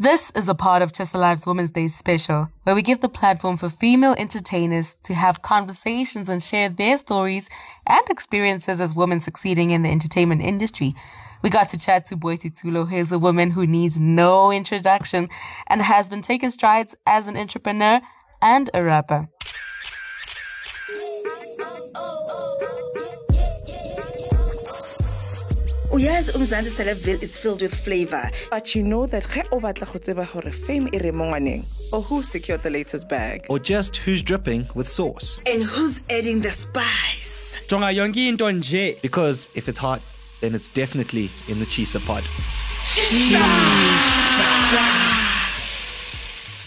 This is a part of Chess Alive's Women's Day special, where we give the platform for female entertainers to have conversations and share their stories and experiences as women succeeding in the entertainment industry. We got to chat to Boity Thulo, who's a woman who needs no introduction and has been taking strides as an entrepreneur and a rapper. Uyazi umzansi celebville is filled with flavor. But you know that ge o batla go tseba gore fame e re mo ngwaneng or who secured the latest bag? Or just who's dripping with sauce? And who's adding the spice? Jonga yonke into nje. Because if it's hot then it's definitely in the chisa pod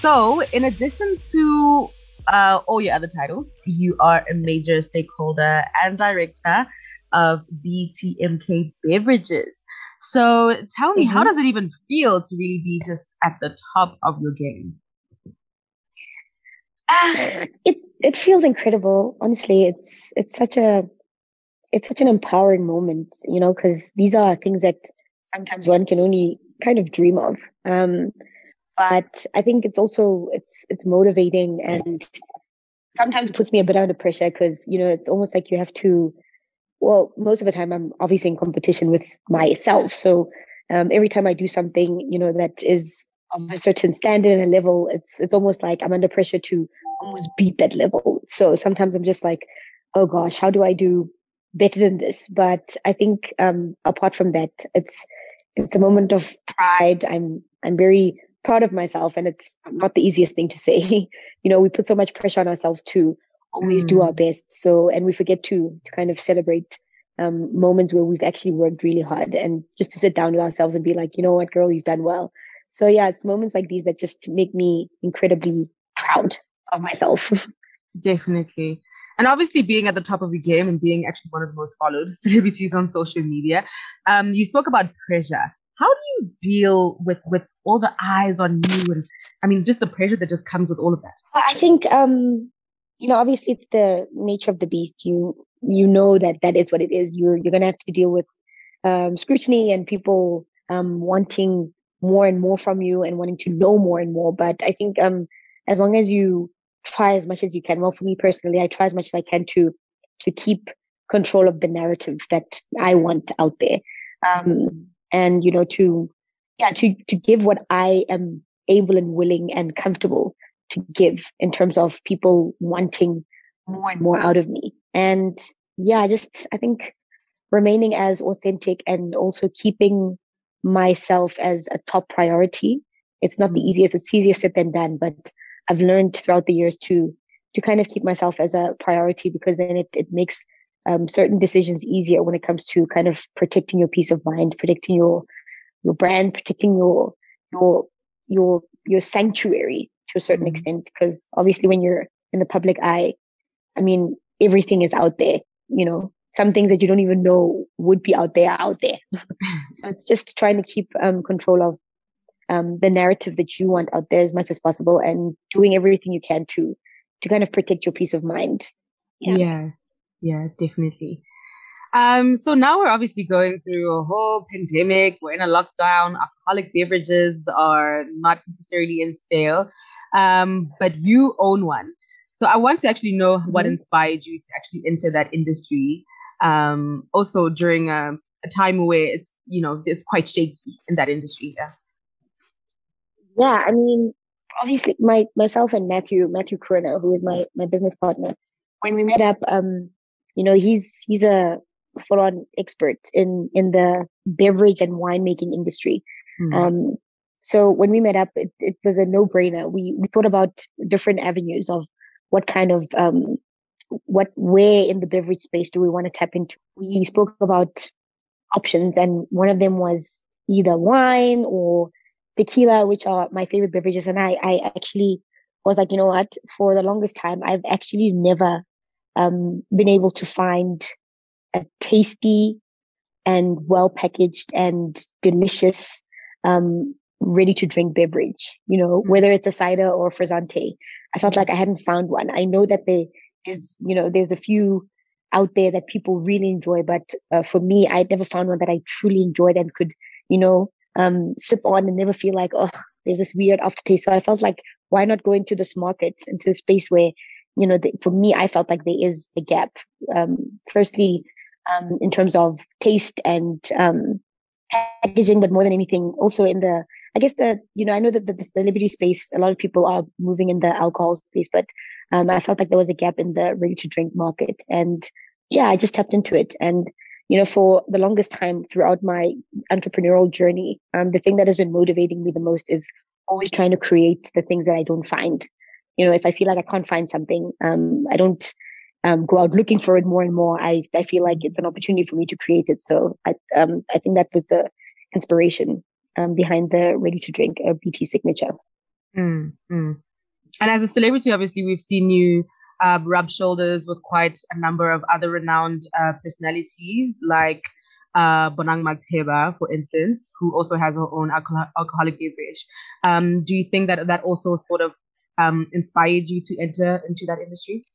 so in addition to uh, all your other titles you are a major stakeholder and director of BTMK beverages. So tell me, mm-hmm. how does it even feel to really be just at the top of your game? Uh, it it feels incredible. Honestly, it's it's such a it's such an empowering moment, you know, because these are things that sometimes one can only kind of dream of. Um, but I think it's also it's it's motivating and sometimes puts me a bit under pressure because you know it's almost like you have to well, most of the time I'm obviously in competition with myself. So um, every time I do something, you know, that is of a certain standard and a level, it's it's almost like I'm under pressure to almost beat that level. So sometimes I'm just like, oh gosh, how do I do better than this? But I think um, apart from that, it's it's a moment of pride. I'm I'm very proud of myself, and it's not the easiest thing to say. you know, we put so much pressure on ourselves to always mm. do our best. So, and we forget to, to kind of celebrate um, moments where we've actually worked really hard and just to sit down with ourselves and be like, you know what, girl, you've done well. So yeah, it's moments like these that just make me incredibly proud of myself. Definitely. And obviously being at the top of your game and being actually one of the most followed celebrities on social media. Um, you spoke about pressure. How do you deal with, with all the eyes on you and I mean just the pressure that just comes with all of that? I think um you know, obviously it's the nature of the beast. You you know that that is what it is. You're you're gonna have to deal with um, scrutiny and people um, wanting more and more from you and wanting to know more and more. But I think um, as long as you try as much as you can. Well, for me personally, I try as much as I can to to keep control of the narrative that I want out there, um, and you know to yeah to to give what I am able and willing and comfortable to give in terms of people wanting more and more out of me. And yeah, just I think remaining as authentic and also keeping myself as a top priority. It's not the easiest, it's easier said than done, but I've learned throughout the years to to kind of keep myself as a priority because then it, it makes um, certain decisions easier when it comes to kind of protecting your peace of mind, protecting your your brand, protecting your your your your sanctuary to a certain mm-hmm. extent because obviously when you're in the public eye i mean everything is out there you know? Some things that you don't even know would be out there out there. So it's just trying to keep um, control of um, the narrative that you want out there as much as possible and doing everything you can to to kind of protect your peace of mind. Yeah. Yeah, yeah definitely. Um, so now we're obviously going through a whole pandemic. We're in a lockdown. Alcoholic beverages are not necessarily in sale um, but you own one. So I want to actually know mm-hmm. what inspired you to actually enter that industry. Um, also during a, a, time where it's you know it's quite shaky in that industry. Yeah. Yeah, I mean, obviously, my myself and Matthew Matthew Corona, who is my my business partner, when we met up, um, you know, he's he's a full on expert in in the beverage and winemaking industry. Mm-hmm. Um, so when we met up, it, it was a no brainer. We, we thought about different avenues of what kind of, um, what, where in the beverage space do we want to tap into? We spoke about options and one of them was either wine or tequila, which are my favorite beverages. And I, I actually was like, you know what? For the longest time, I've actually never, um, been able to find a tasty and well packaged and delicious, um, ready to drink beverage, you know, mm-hmm. whether it's a cider or frizzante. I felt like I hadn't found one. I know that there is, you know, there's a few out there that people really enjoy, but uh, for me, I never found one that I truly enjoyed and could, you know, um, sip on and never feel like, oh, there's this weird aftertaste. So I felt like, why not go into this market, into a space where, you know, the, for me, I felt like there is a gap. Um, firstly, um, in terms of taste and um, packaging, but more than anything, also in the, I guess the, you know, I know that the, celebrity space, a lot of people are moving in the alcohol space, but um, I felt like there was a gap in the ready to drink market. And yeah, I just tapped into it. And, you know, for the longest time throughout my entrepreneurial journey, um, the thing that has been motivating me the most is always trying to create the things that I don't find. You know, if I feel like I can't find something, um, I don't um, go out looking for it more and more. I, I feel like it's an opportunity for me to create it. So I, um, I think that was the inspiration um, behind the ready to drink uh, BT signature. Mm, mm. And as a celebrity, obviously, we've seen you uh, rub shoulders with quite a number of other renowned uh, personalities, like uh, Bonang Matheba, for instance, who also has her own alcohol- alcoholic beverage. Um, do you think that that also sort of um, inspired you to enter into that industry?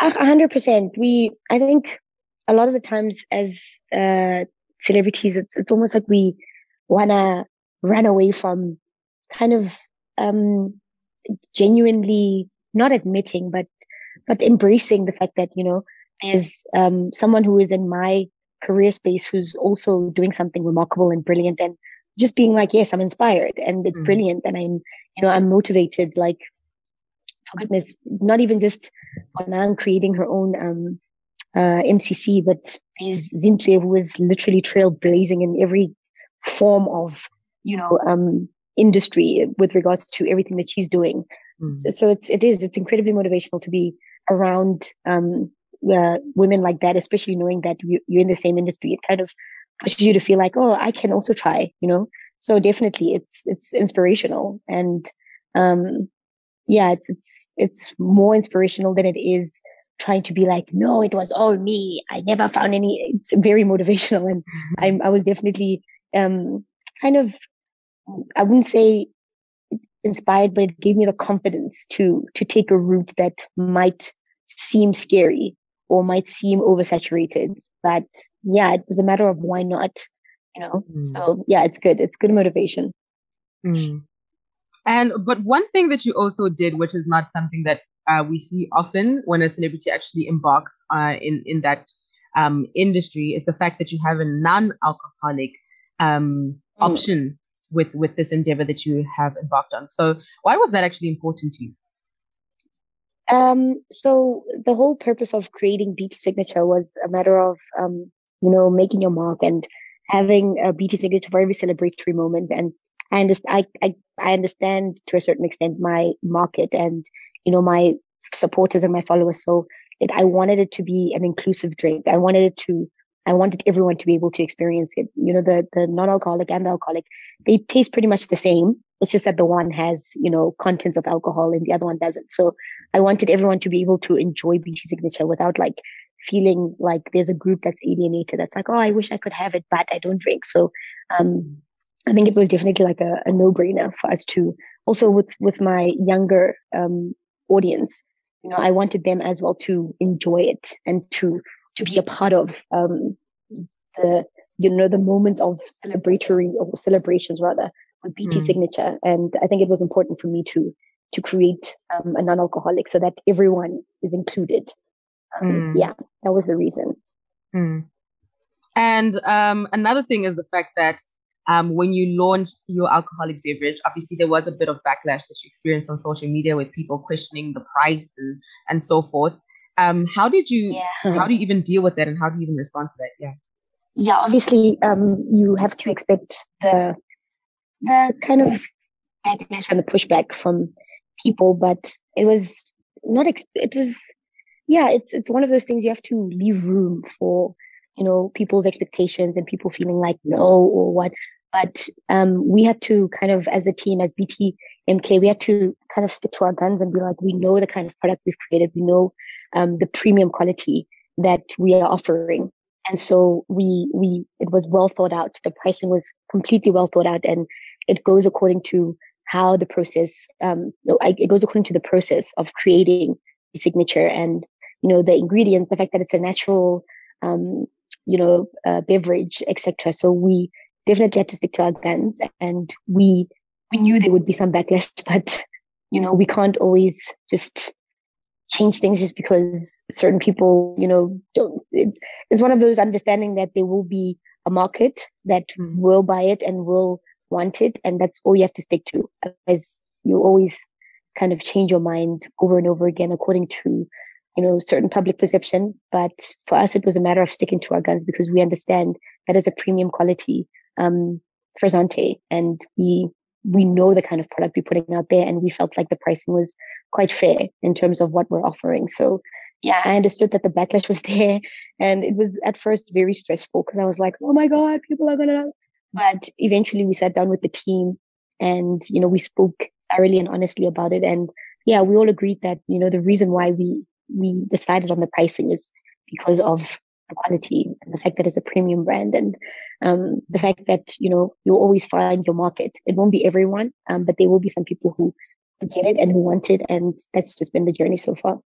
A hundred percent. We, I think, a lot of the times as uh, celebrities, it's it's almost like we wanna run away from kind of um, genuinely not admitting, but but embracing the fact that you know as um, someone who is in my career space who's also doing something remarkable and brilliant and just being like yes i'm inspired and it's mm. brilliant and i'm you know i'm motivated like for goodness not even just Bonang creating her own um, uh, mcc but there's zintle who is literally trailblazing in every form of you know um, industry with regards to everything that she's doing. Mm. So, so, it's it is it's incredibly motivational to be around um, uh, women like that, especially knowing that you, you're in the same industry. It kind of pushes you to feel like, oh, I can also try, you know. So definitely, it's it's inspirational, and um, yeah, it's it's it's more inspirational than it is trying to be like, no, it was all me. I never found any. It's very motivational, and mm-hmm. I I was definitely um kind of I wouldn't say inspired, but it gave me the confidence to to take a route that might seem scary or might seem oversaturated. But yeah, it was a matter of why not, you know. Mm. So yeah, it's good. It's good motivation. Mm. And but one thing that you also did, which is not something that uh, we see often when a celebrity actually embarks uh, in in that um, industry, is the fact that you have a non-alcoholic um, mm. option with with this endeavor that you have embarked on. So why was that actually important to you? Um, so the whole purpose of creating BT Signature was a matter of um, you know, making your mark and having a BT signature for every celebratory moment. And I understand, I, I, I understand to a certain extent my market and, you know, my supporters and my followers. So it, I wanted it to be an inclusive drink. I wanted it to I wanted everyone to be able to experience it. You know, the, the non-alcoholic and the alcoholic, they taste pretty much the same. It's just that the one has, you know, contents of alcohol and the other one doesn't. So I wanted everyone to be able to enjoy BT signature without like feeling like there's a group that's alienated. That's like, oh, I wish I could have it, but I don't drink. So, um, I think it was definitely like a, a no-brainer for us to also with, with my younger, um, audience, you know, I wanted them as well to enjoy it and to to be a part of um, the you know the moment of celebratory or celebrations rather with BT mm. signature, and I think it was important for me to to create um, a non-alcoholic so that everyone is included. Um, mm. Yeah, that was the reason. Mm. And um, another thing is the fact that um, when you launched your alcoholic beverage, obviously there was a bit of backlash that you experienced on social media with people questioning the price and, and so forth. Um, how did you yeah. how do you even deal with that and how do you even respond to that? Yeah. Yeah, obviously, um, you have to expect the the kind of backlash and the pushback from people, but it was not. Ex- it was, yeah. It's it's one of those things you have to leave room for, you know, people's expectations and people feeling like no or what. But um, we had to kind of, as a team, as BTMK, we had to kind of stick to our guns and be like, we know the kind of product we've created. We know um, the premium quality that we are offering. And so we, we, it was well thought out. The pricing was completely well thought out and it goes according to how the process, um, it goes according to the process of creating the signature and, you know, the ingredients, the fact that it's a natural, um, you know, uh, beverage, etc. So we definitely had to stick to our guns and we we knew there would be some backlash, but you know, we can't always just change things just because certain people, you know, don't. It, it's one of those understanding that there will be a market that Mm. will buy it and will want it, and that's all you have to stick to. As you always kind of change your mind over and over again according to, you know, certain public perception. But for us, it was a matter of sticking to our guns because we understand that is a premium quality um, frizzante, and we we know the kind of product we're putting out there, and we felt like the pricing was quite fair in terms of what we're offering. So yeah, I understood that the backlash was there, and it was at first very stressful because I was like, oh my god, people are gonna. But eventually, we sat down with the team, and you know, we spoke thoroughly and honestly about it, and yeah, we all agreed that you know the reason why we we decided on the pricing is because of the quality and the fact that it's a premium brand and um, the fact that you know you'll always find your market. It won't be everyone, um, but there will be some people who get it and who want it, and that's just been the journey so far.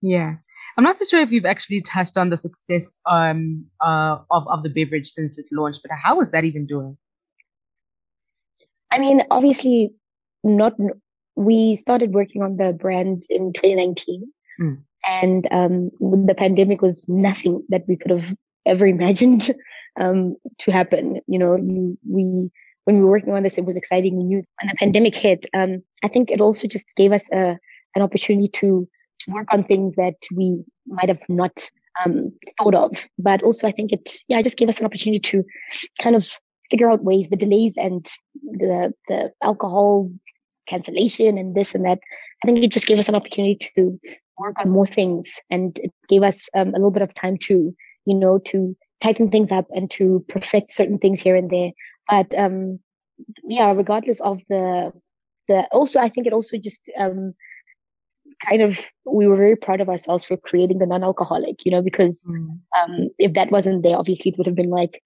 Yeah. I'm not so sure if you've actually touched on the success um uh of, of the beverage since it launched, but how is that even doing? I mean, obviously, not. We started working on the brand in 2019, Mm. And um, the pandemic was nothing that we could have ever imagined um, to happen. You know, we when we were working on this, it was exciting. We knew when the pandemic hit. Um, I think it also just gave us a an opportunity to to work on things that we might have not um, thought of. But also, I think it yeah, it just gave us an opportunity to kind of figure out ways the delays and the the alcohol cancellation and this and that. I think it just gave us an opportunity to work on more things, and it gave us um, a little bit of time to you know to tighten things up and to perfect certain things here and there. But um, yeah, regardless of the the also, I think it also just um, kind of we were very proud of ourselves for creating the non-alcoholic, you know, because Mm. um, if that wasn't there, obviously it would have been like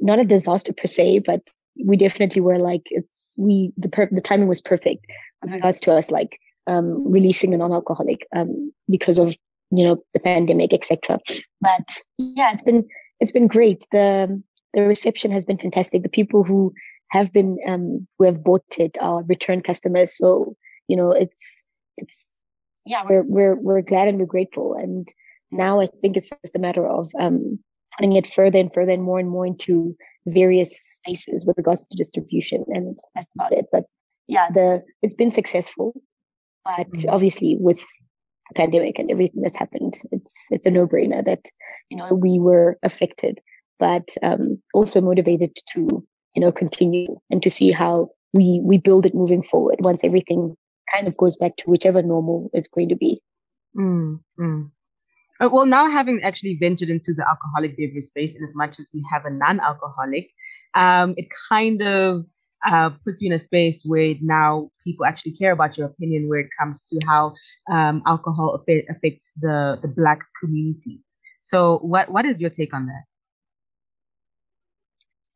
not a disaster per se, but we definitely were like it's we the per- the timing was perfect with regards to us like um, releasing a non-alcoholic um, because of you know the pandemic, etc. But yeah, it's been it's been great. The the reception has been fantastic. The people who have been um, who have bought it are return customers. So you know it's it's yeah we're we're we're glad and we're grateful. And now I think it's just a matter of um, putting it further and further and more and more into various spaces with regards to distribution, and that's about it. But yeah, the it's been successful, but Mhm. obviously with the pandemic and everything that's happened, it's it's a no brainer that you know we were affected, but um, also motivated to you know continue and to see how we we build it moving forward once everything kind of goes back to whichever normal it's going to be. Mm, mm. Uh, well, now having actually ventured into the alcoholic beverage space, in as much as you have a non-alcoholic, um, it kind of uh, puts you in a space where now people actually care about your opinion where it comes to how um, alcohol affe- affects the the Black community. So, what what is your take on that?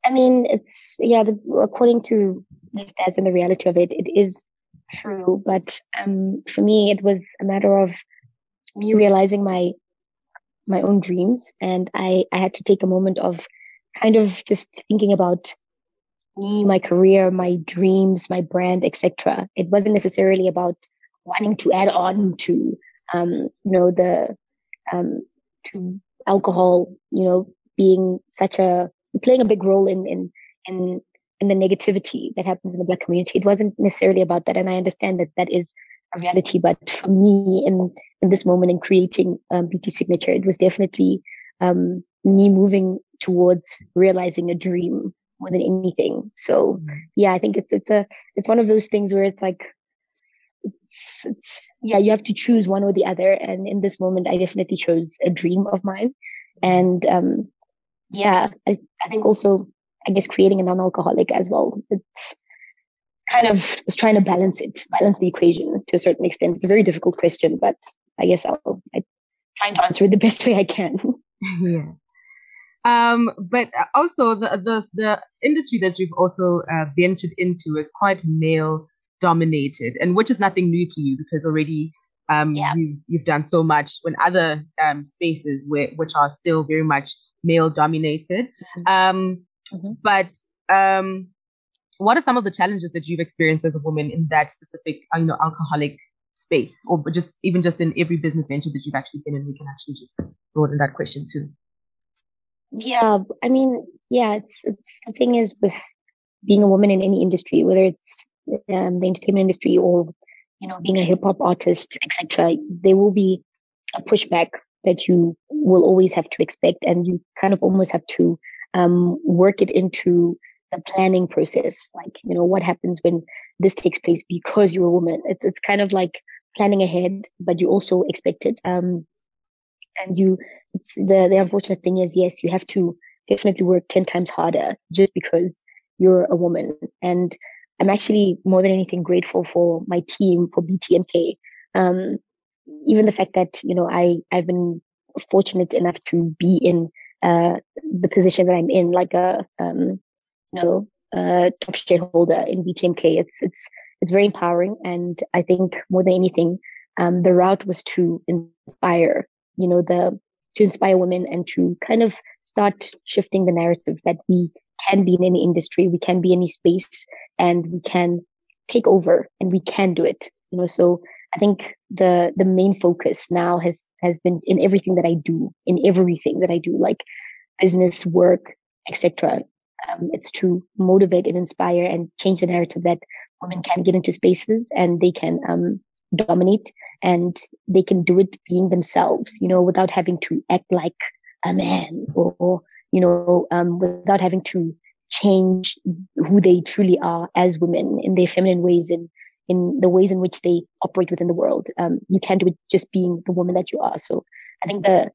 I mean, it's yeah. The, according to the stats and the reality of it, it is true. But um, for me, it was a matter of me realizing my my own dreams, and I I had to take a moment of kind of just thinking about me, my career, my dreams, my brand, etc. It wasn't necessarily about wanting to add on to um, you know the um, to alcohol, you know, being such a playing a big role in in in in the negativity that happens in the black community. It wasn't necessarily about that, and I understand that that is reality. But for me, in in this moment, in creating um, BT Signature, it was definitely um, me moving towards realizing a dream more than anything. So yeah, I think it's it's a it's one of those things where it's like it's, it's yeah, you have to choose one or the other. And in this moment, I definitely chose a dream of mine. And um, yeah, I, I think also, I guess creating a non-alcoholic as well. It's kind of was trying to balance it, balance the equation to a certain extent. It's a very difficult question, but I guess I'll I, trying to answer it the best way I can. yeah. Um, but also the the the industry that you've also uh, ventured into is quite male dominated, and which is nothing new to you because already um Yeah. you you've done so much in other um spaces where which are still very much male dominated. Mhm. Um, Mhm. but um, what are some of the challenges that you've experienced as a woman in that specific, uh, you know, alcoholic space, or just even just in every business venture that you've actually been in? We can actually just broaden that question too. Yeah, I mean, yeah, it's it's the thing is with being a woman in any industry, whether it's um, the entertainment industry or you know being a hip hop artist, etc. There will be a pushback that you will always have to expect, and you kind of almost have to um, work it into the planning process. Like you know what happens when this takes place because you're a woman. It's it's kind of like planning ahead, but you also expect it. Um, and you, it's the the unfortunate thing is, yes, you have to definitely work ten times harder just because you're a woman. And I'm actually more than anything grateful for my team for BTMK. Um, even the fact that you know I I've been fortunate enough to be in uh, the position that I'm in, like a um, you know a top shareholder in BTMK. It's it's it's very empowering, and I think more than anything, um, the route was to inspire you know the to inspire women and to kind of start shifting the narrative that we can be in any industry, we can be any space, and we can take over and we can do it. You know, so I think the the main focus now has has been in everything that I do, in everything that I do, like business, work, etc. Um, it's to motivate and inspire and change the narrative that women can get into spaces and they can um, dominate and they can do it being themselves, you know, without having to act like a man or, or you know, um, without having to change who they truly are as women in their feminine ways and in the ways in which they operate within the world. Um, you can do it just being the woman that you are. So I think the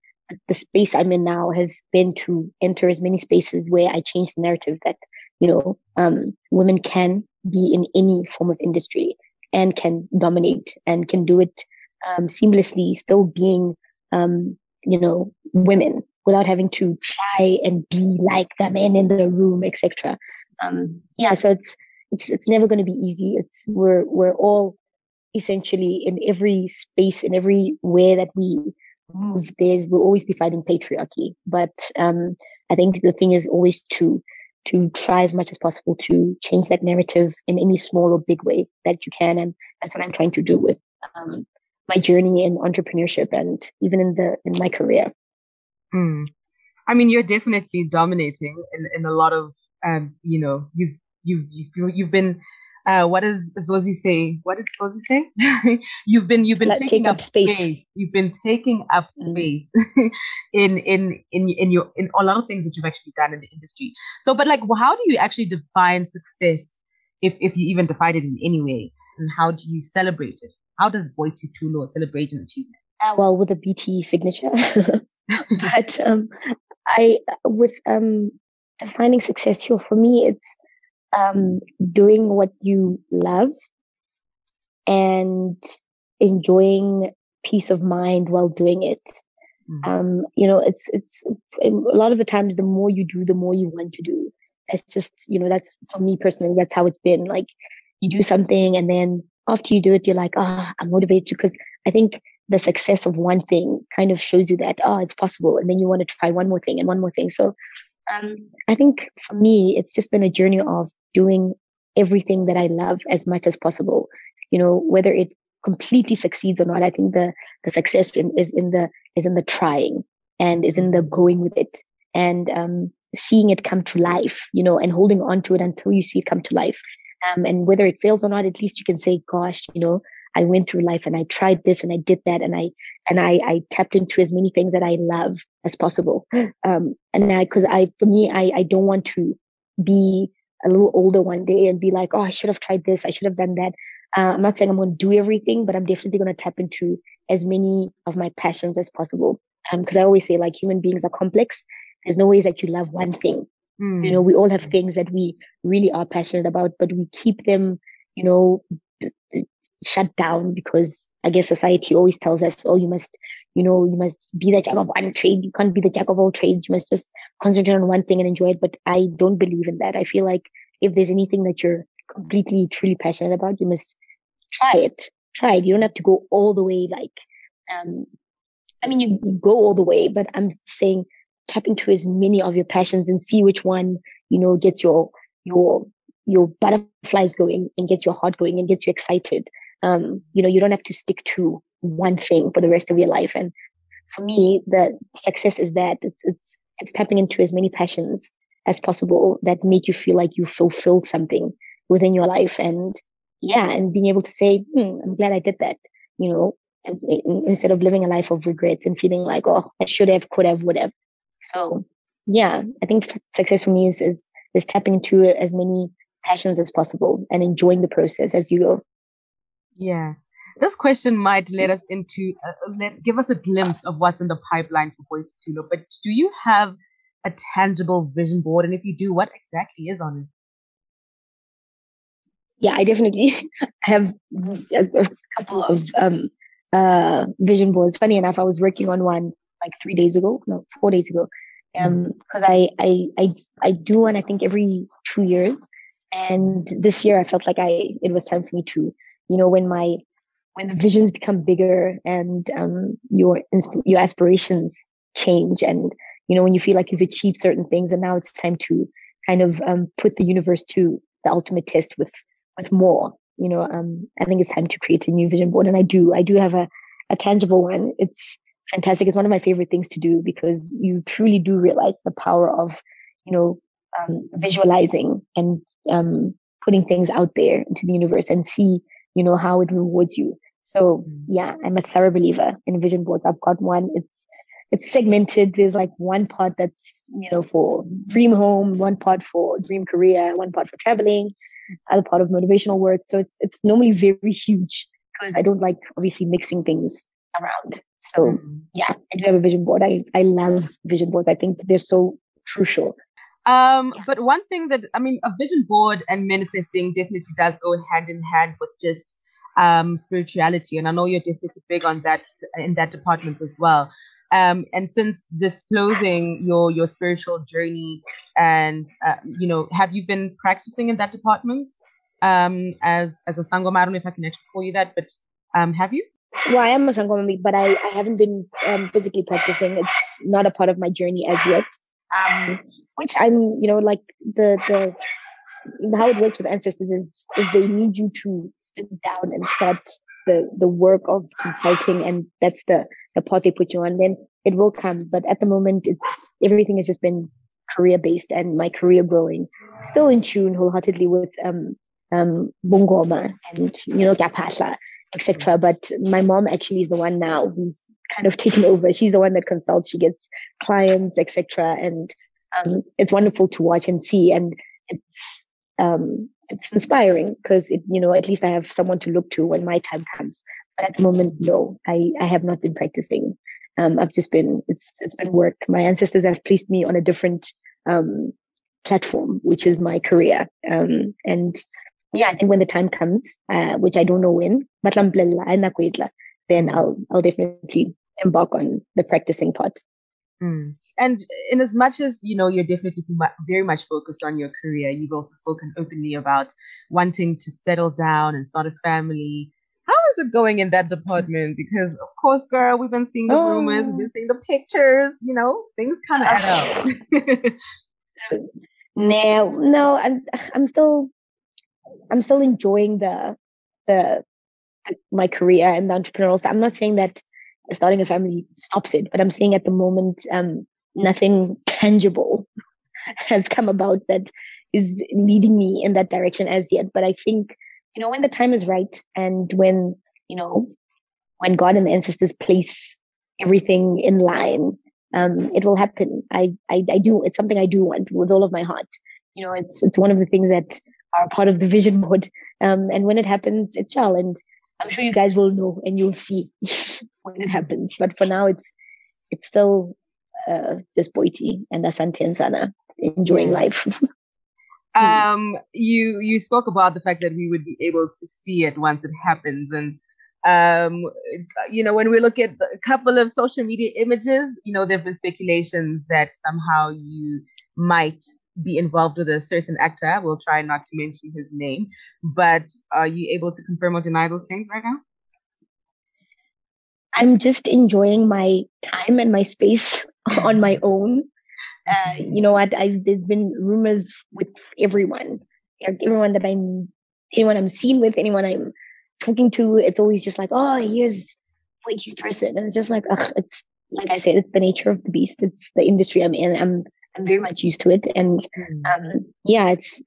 the space I'm in now has been to enter as many spaces where I change the narrative that you know um, women can be in any form of industry and can dominate and can do it um, seamlessly, still being um, you know women without having to try and be like the men in the room, etc. Um, yeah, so it's it's it's never going to be easy. It's we're we're all essentially in every space, in every way that we move. There's we'll always be fighting patriarchy, but um, I think the thing is always to to try as much as possible to change that narrative in any small or big way that you can, and that's what I'm trying to do with um, my journey in entrepreneurship and even in the in my career. Mm. I mean, you're definitely dominating in, in a lot of, um, you know, you've, you've, you've, you've been, uh, what does Zozi say? What did Zozi say? you've been, you've been taking up space. space. You've been taking up Mm. space in, in, in, in your, in a lot of things that you've actually done in the industry. So, but like, how do you actually define success if, if you even define it in any way? And how do you celebrate it? How does Boity Thulo celebrate an achievement? Uh, well, with a BT signature. but um, I with um, defining success here for me, it's um, doing what you love and enjoying peace of mind while doing it. Mhm. Um, you know, it's it's a lot of the times the more you do, the more you want to do. It's just you know that's for me personally. That's how it's been. Like you do something and then after you do it, you're like, ah, I'm motivated because I think the success of one thing kind of shows you that, oh, it's possible. And then you want to try one more thing and one more thing. So, um, I think for me, it's just been a journey of doing everything that I love as much as possible. You know, whether it completely succeeds or not, I think the, the success in, is in the, is in the trying and is in the going with it and, um, seeing it come to life, you know, and holding on to it until you see it come to life. Um, and whether it fails or not, at least you can say, gosh, you know, I went through life and I tried this and I did that and I, and I, I tapped into as many things that I love as possible. Um, and I, cause I, for me, I, I don't want to be a little older one day and be like, oh, I should have tried this. I should have done that. Uh, I'm not saying I'm going to do everything, but I'm definitely going to tap into as many of my passions as possible. Um, cause I always say like human beings are complex. There's no way that you love one thing. Mm. You know, we all have things that we really are passionate about, but we keep them, you know, shut down because I guess society always tells us, oh, you must, you know, you must be the jack of one trade. You can't be the jack of all trades. You must just concentrate on one thing and enjoy it. But I don't believe in that. I feel like if there's anything that you're completely, truly passionate about, you must try it. Try it. You don't have to go all the way like, um, I mean, you, you go all the way, but I'm saying tap into as many of your passions and see which one, you know, gets your, your, your butterflies going and gets your heart going and gets you excited. Um, you know, you don't have to stick to one thing for the rest of your life. And for me, the success is that it's, it's, it's tapping into as many passions as possible that make you feel like you fulfilled something within your life. And yeah, and being able to say, hmm, I'm glad I did that, you know, instead of living a life of regrets and feeling like, oh, I should have, could have, would have. So yeah, I think success for me is, is, is tapping into as many passions as possible and enjoying the process as you go. Yeah. This question might let us into, uh, let, give us a glimpse of what's in the pipeline for Boity Thulo. But do you have a tangible vision board? And if you do, what exactly is on it? Yeah, I definitely have a couple of um, uh, vision boards. Funny enough, I was working on one like three days ago, no, four days ago. Um, because I, I, I, I do one, I think every two years. And this year I felt like I, it was time for me to, you know, when my, when the visions become bigger and, um, your, your aspirations change and, you know, when you feel like you've achieved certain things and now it's time to kind of, um, put the universe to the ultimate test with, with more, you know, um, I think it's time to create a new vision board. And I do, I do have a, a tangible one. It's fantastic. It's one of my favorite things to do because you truly do realize the power of, you know, um, visualizing and um, putting things out there into the universe and see, you know, how it rewards you. So mm. yeah, I'm a thorough believer in vision boards. I've got one. It's it's segmented. There's like one part that's you know for dream home, one part for dream career, one part for traveling, other part of motivational work. So it's it's normally very huge because I don't like obviously mixing things around. So mm-hmm. yeah, I do have a vision board. I, I love vision boards. I think they're so crucial. Um, yeah. but one thing that I mean, a vision board and manifesting definitely does go hand in hand with just um, spirituality, and I know you're definitely big on that in that department as well. Um, and since disclosing your your spiritual journey, and uh, you know, have you been practicing in that department um, as as a sangoma? I don't know if I can actually call you that, but um, have you? well, I am a Sangoma, but I, I haven't been um, physically practicing. It's not a part of my journey as yet. Um, which I'm, you know, like the, the, how it works with ancestors is, is they need you to sit down and start the, the work of consulting. And that's the, the part they put you on. Then it will come. But at the moment, it's, everything has just been career based and my career growing. Still in tune wholeheartedly with, um, um, Bungoma and, you know, Kapasla etc. But my mom actually is the one now who's kind of taken over. She's the one that consults. She gets clients, etc. And um, it's wonderful to watch and see, and it's um, it's inspiring because it, you know at least I have someone to look to when my time comes. But at the moment, no, I I have not been practicing. Um, I've just been it's it's been work. My ancestors have placed me on a different um, platform, which is my career. Um, and yeah, I think when the time comes, uh, which I don't know when, then I'll I'll definitely embark on the practicing part. Mm. And in as much as you know, you're definitely very much focused on your career. You've also spoken openly about wanting to settle down and start a family. How is it going in that department? Because of course, girl, we've been seeing the oh. rumors, we've been seeing the pictures. You know, things kind of add up. no, no, I'm I'm still I'm still enjoying the the my career and the entrepreneurial. So I'm not saying that starting a family stops it, but I'm saying at the moment, um, nothing tangible has come about that is leading me in that direction as yet. But I think, you know, when the time is right and when, you know, when God and the ancestors place everything in line, um, it will happen. I, I, I do, it's something I do want with all of my heart. You know, it's, it's one of the things that are part of the vision board. Um, and when it happens, it shall. And I'm sure you guys will know and you'll see when it happens. But for now, it's it's still uh, just Boity and Asante and Sana enjoying life. um, you you spoke about the fact that we would be able to see it once it happens, and um, you know, when we look at a couple of social media images, you know, there have been speculations that somehow you might be involved with a certain actor. We'll try not to mention his name, but are you able to confirm or deny those things right now? I'm just enjoying my time and my space on my own. Uh, you know what? There's been rumors with everyone, everyone that I'm, anyone I'm seen with, anyone I'm talking to, it's always just like, oh, here's Blakey's person, and it's just like, ugh, it's like I said, it's the nature of the beast. It's the industry I'm in. I'm I'm very much used to it, and um, yeah, it's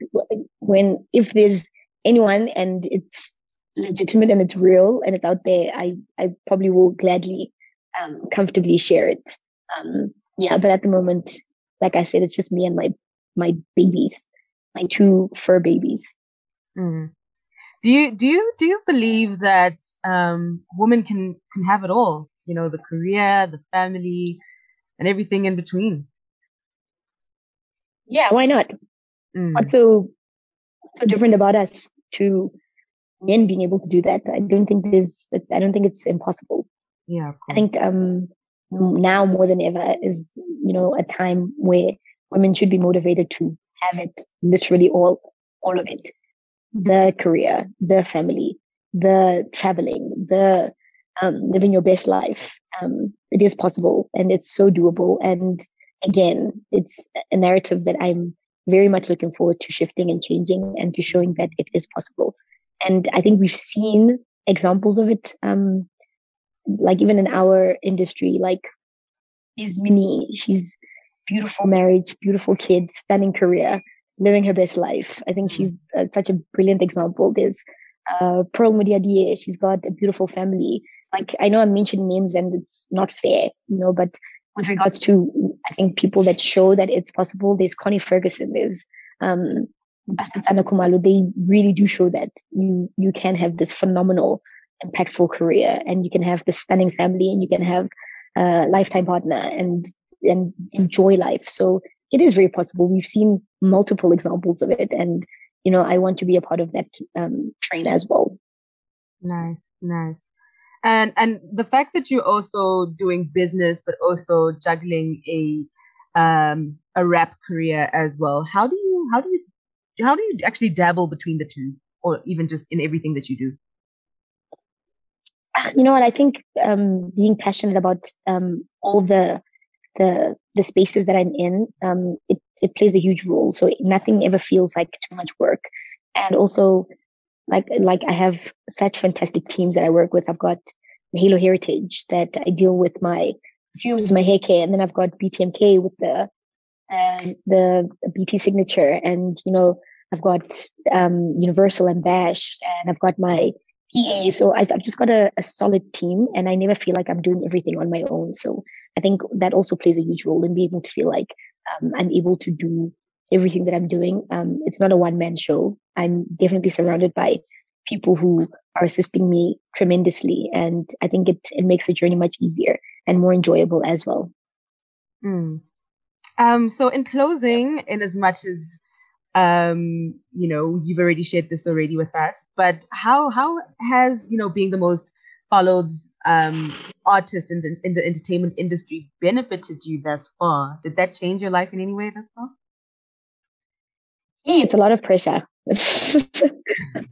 when if there's anyone and it's legitimate and it's real and it's out there, I I probably will gladly um, comfortably share it. Um, yeah, but at the moment, like I said, it's just me and my my babies, my two fur babies. Mm. Do you do you do you believe that um, women can can have it all? You know, the career, the family, and everything in between. Yeah, why not? Mm. What's so so different about us to men being able to do that? I don't think there's. I don't think it's impossible. Yeah, I think um now more than ever is you know a time where women should be motivated to have it literally all all of it the career the family the traveling the um, living your best life um, it is possible and it's so doable and again it's a narrative that i'm very much looking forward to shifting and changing and to showing that it is possible and i think we've seen examples of it um, like even in our industry, like Ismini, she's beautiful marriage, beautiful kids, stunning career, living her best life. I think she's uh, such a brilliant example. There's uh, Pearl Modiadie, she's got a beautiful family. Like I know I'm mentioning names and it's not fair, you know, but with regards to I think people that show that it's possible, there's Connie Ferguson, there's um Basetsana Khumalo, they really do show that you you can have this phenomenal impactful career and you can have this stunning family and you can have a lifetime partner and and enjoy life. So it is very possible. We've seen multiple examples of it and you know i want to be a part of that um, train as well. Nice nice and and the fact that you're also doing business but also juggling a um a rap career as well how do you how do you how do you actually dabble between the two or even just in everything that you do you know what? I think um, being passionate about um, all the the the spaces that I'm in, um, it it plays a huge role. So nothing ever feels like too much work, and also like like I have such fantastic teams that I work with. I've got Halo Heritage that I deal with my fumes, my hair care, and then I've got BTMK with the uh, the BT signature, and you know I've got um, Universal and Bash, and I've got my PA. So I've, I've just got a, a solid team and I never feel like I'm doing everything on my own. So I think that also plays a huge role in being able to feel like um, I'm able to do everything that I'm doing. Um, it's not a one man show. I'm definitely surrounded by people who are assisting me tremendously. And I think it, it makes the journey much easier and more enjoyable as well. Mm. Um, so in closing, in as much as um, you know, you've already shared this already with us, but how how has you know being the most followed um, artist in the, in the entertainment industry benefited you thus far? Did that change your life in any way thus far? Yeah, it's a lot of pressure.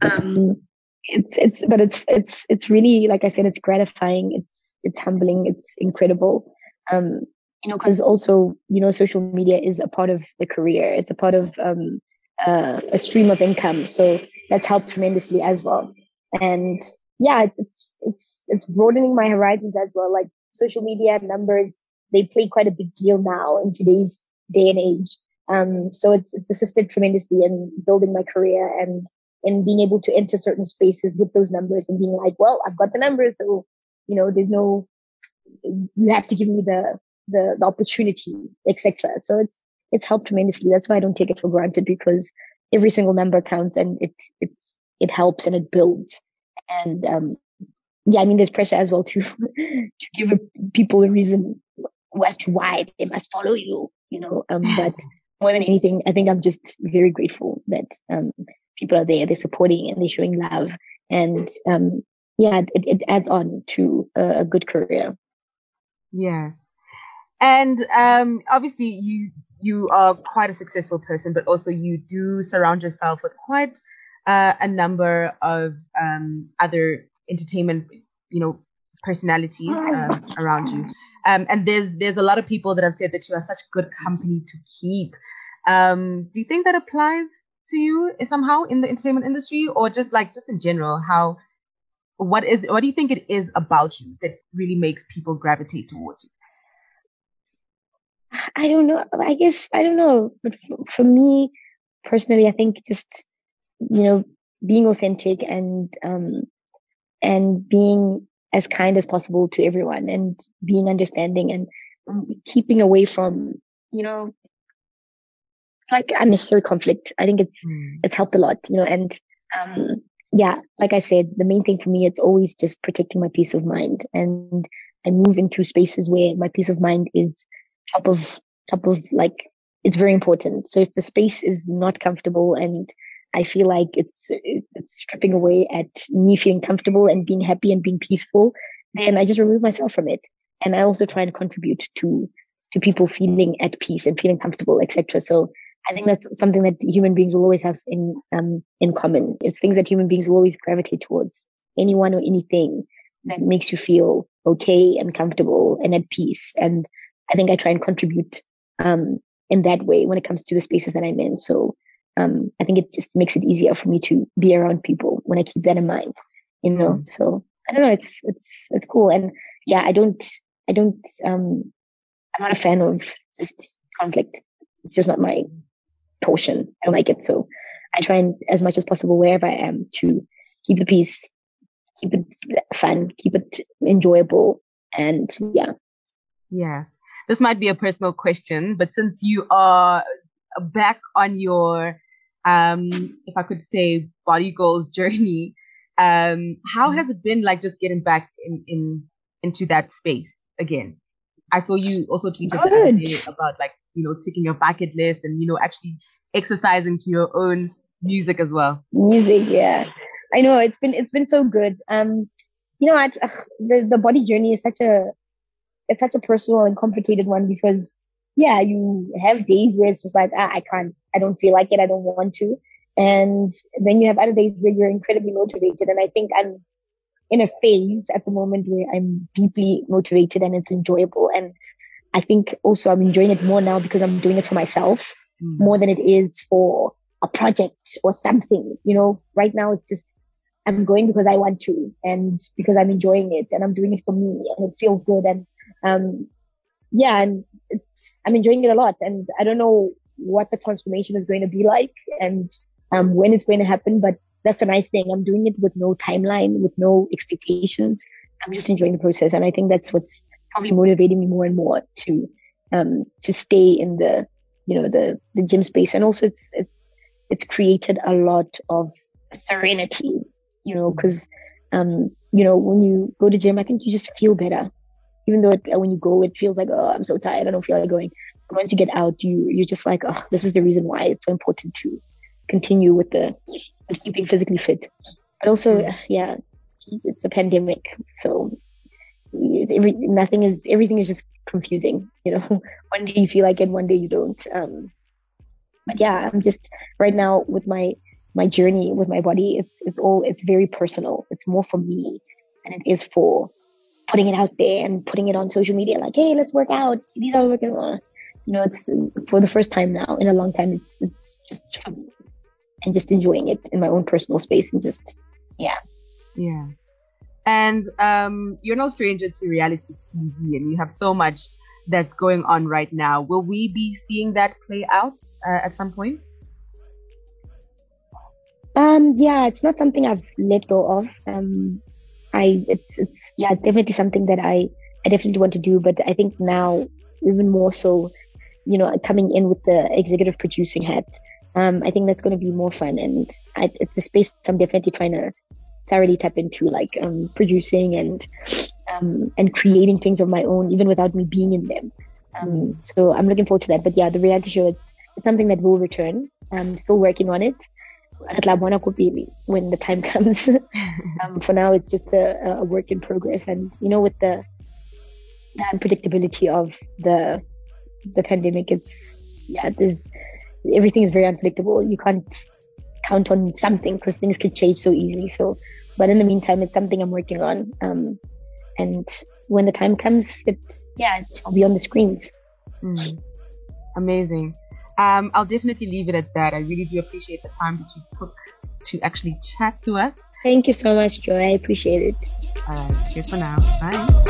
um, it's it's but it's it's it's really like I said, it's gratifying. It's it's humbling. It's incredible. Um, you know, because also you know, social media is a part of the career. It's a part of um, uh, a stream of income. So that's helped tremendously as well. And yeah, it's, it's, it's, it's broadening my horizons as well. Like social media numbers, they play quite a big deal now in today's day and age. Um, so it's, it's assisted tremendously in building my career and in being able to enter certain spaces with those numbers and being like, well, I've got the numbers. So, you know, there's no, you have to give me the, the, the opportunity, etc. So it's, it's helped tremendously. That's why I don't take it for granted because every single number counts and it it it helps and it builds. And um, yeah, I mean, there's pressure as well to to give people a reason as to why they must follow you. You know, um, but more than anything, I think I'm just very grateful that um, people are there, they're supporting and they're showing love, and um, yeah, it, it adds on to a, a good career. Yeah, and um, obviously you you are quite a successful person, but also you do surround yourself with quite uh, a number of um, other entertainment, you know, personalities um, around you. Um, and there's there's a lot of people that have said that you are such good company to keep. Um, do you think that applies to you somehow in the entertainment industry, or just like just in general? How what is what do you think it is about you that really makes people gravitate towards you? I don't know. I guess I don't know. But for, for me personally, I think just you know being authentic and um and being as kind as possible to everyone and being understanding and um, keeping away from you know like unnecessary conflict. I think it's Mm. it's helped a lot, you know, and um yeah, like I said, the main thing for me it's always just protecting my peace of mind and I move into spaces where my peace of mind is top of top of like it's very important. So if the space is not comfortable and I feel like it's it's stripping away at me feeling comfortable and being happy and being peaceful, then I just remove myself from it. And I also try and contribute to to people feeling at peace and feeling comfortable, etc. So I think that's something that human beings will always have in um in common. It's things that human beings will always gravitate towards. Anyone or anything that makes you feel okay and comfortable and at peace. And I think I try and contribute um in that way when it comes to the spaces that I'm in. So um I think it just makes it easier for me to be around people when I keep that in mind. You know, so I don't know, it's it's it's cool. And yeah, I don't I don't um I'm not a fan of just conflict. It's just not my portion. I don't like it. So I try and as much as possible wherever I am to keep the peace, keep it fun, keep it enjoyable. And yeah. Yeah. This might be a personal question, but since you are back on your, um, if I could say, body goals journey, um, how has it been like just getting back in, in into that space again? I saw you also tweeted the other Good. day about like you know ticking your bucket list and you know actually exercising to your own music as well. Music, yeah. I know it's been it's been so good. Um, you know, it's, ugh, the the body journey is such a it's such a personal and complicated one because yeah, you have days where it's just like ah, I can't, I don't feel like it, I don't want to, and then you have other days where you're incredibly motivated. And I think I'm in a phase at the moment where I'm deeply motivated and it's enjoyable. And I think also I'm enjoying it more now because I'm doing it for myself Mm. more than it is for a project or something. You know, right now it's just I'm going because I want to and because I'm enjoying it and I'm doing it for me and it feels good and um yeah and it's I'm enjoying it a lot and I don't know what the transformation is going to be like and um when it's going to happen but that's a nice thing. I'm doing it with no timeline, with no expectations. I'm just enjoying the process and I think that's what's probably motivating me more and more to um to stay in the you know the the gym space and also it's it's it's created a lot of serenity you know because um you know when you go to gym i think you just feel better even though it, when you go it feels like oh i'm so tired i don't feel like going once you get out you you're just like oh this is the reason why it's so important to continue with the with keeping physically fit. But also yeah. it's a pandemic so every, nothing is everything is just confusing you know? One day you feel like it one day you don't um but yeah i'm just right now with my my journey with my body it's it's all it's very personal. It's more for me than it is for putting it out there and putting it on social media like hey let's work out. These are working on you know it's for the first time now in a long time it's it's just and just enjoying it in my own personal space and just yeah Yeah. And um, you're no stranger to reality TV, and you have so much that's going on right now. Will we be seeing that play out uh, at some point? Um, yeah, it's not something I've let go of. Um, I, it's, it's, yeah, definitely something that I, I definitely want to do. But I think now, even more so, you know, coming in with the executive producing hat, um, I think that's going to be more fun. And I, it's the space I'm definitely trying to thoroughly tap into, like, um, producing and, um, and creating things of my own, even without me being in them. Um, so I'm looking forward to that. But yeah, the reality show, it's, it's something that will return. I'm still working on it when the time comes. um, for now, it's just a, a work in progress, and you know, with the, the unpredictability of the the pandemic, it's yeah, there's everything is very unpredictable. You can't count on something because things can change so easily. So, but in the meantime, it's something I'm working on, um, and when the time comes, it's yeah, I'll be on the screens. Mm. Amazing. Um, I'll definitely leave it at that. I really do appreciate the time that you took to actually chat to us. Thank you so much, Joy. I appreciate it. All right, cheers for now. Bye.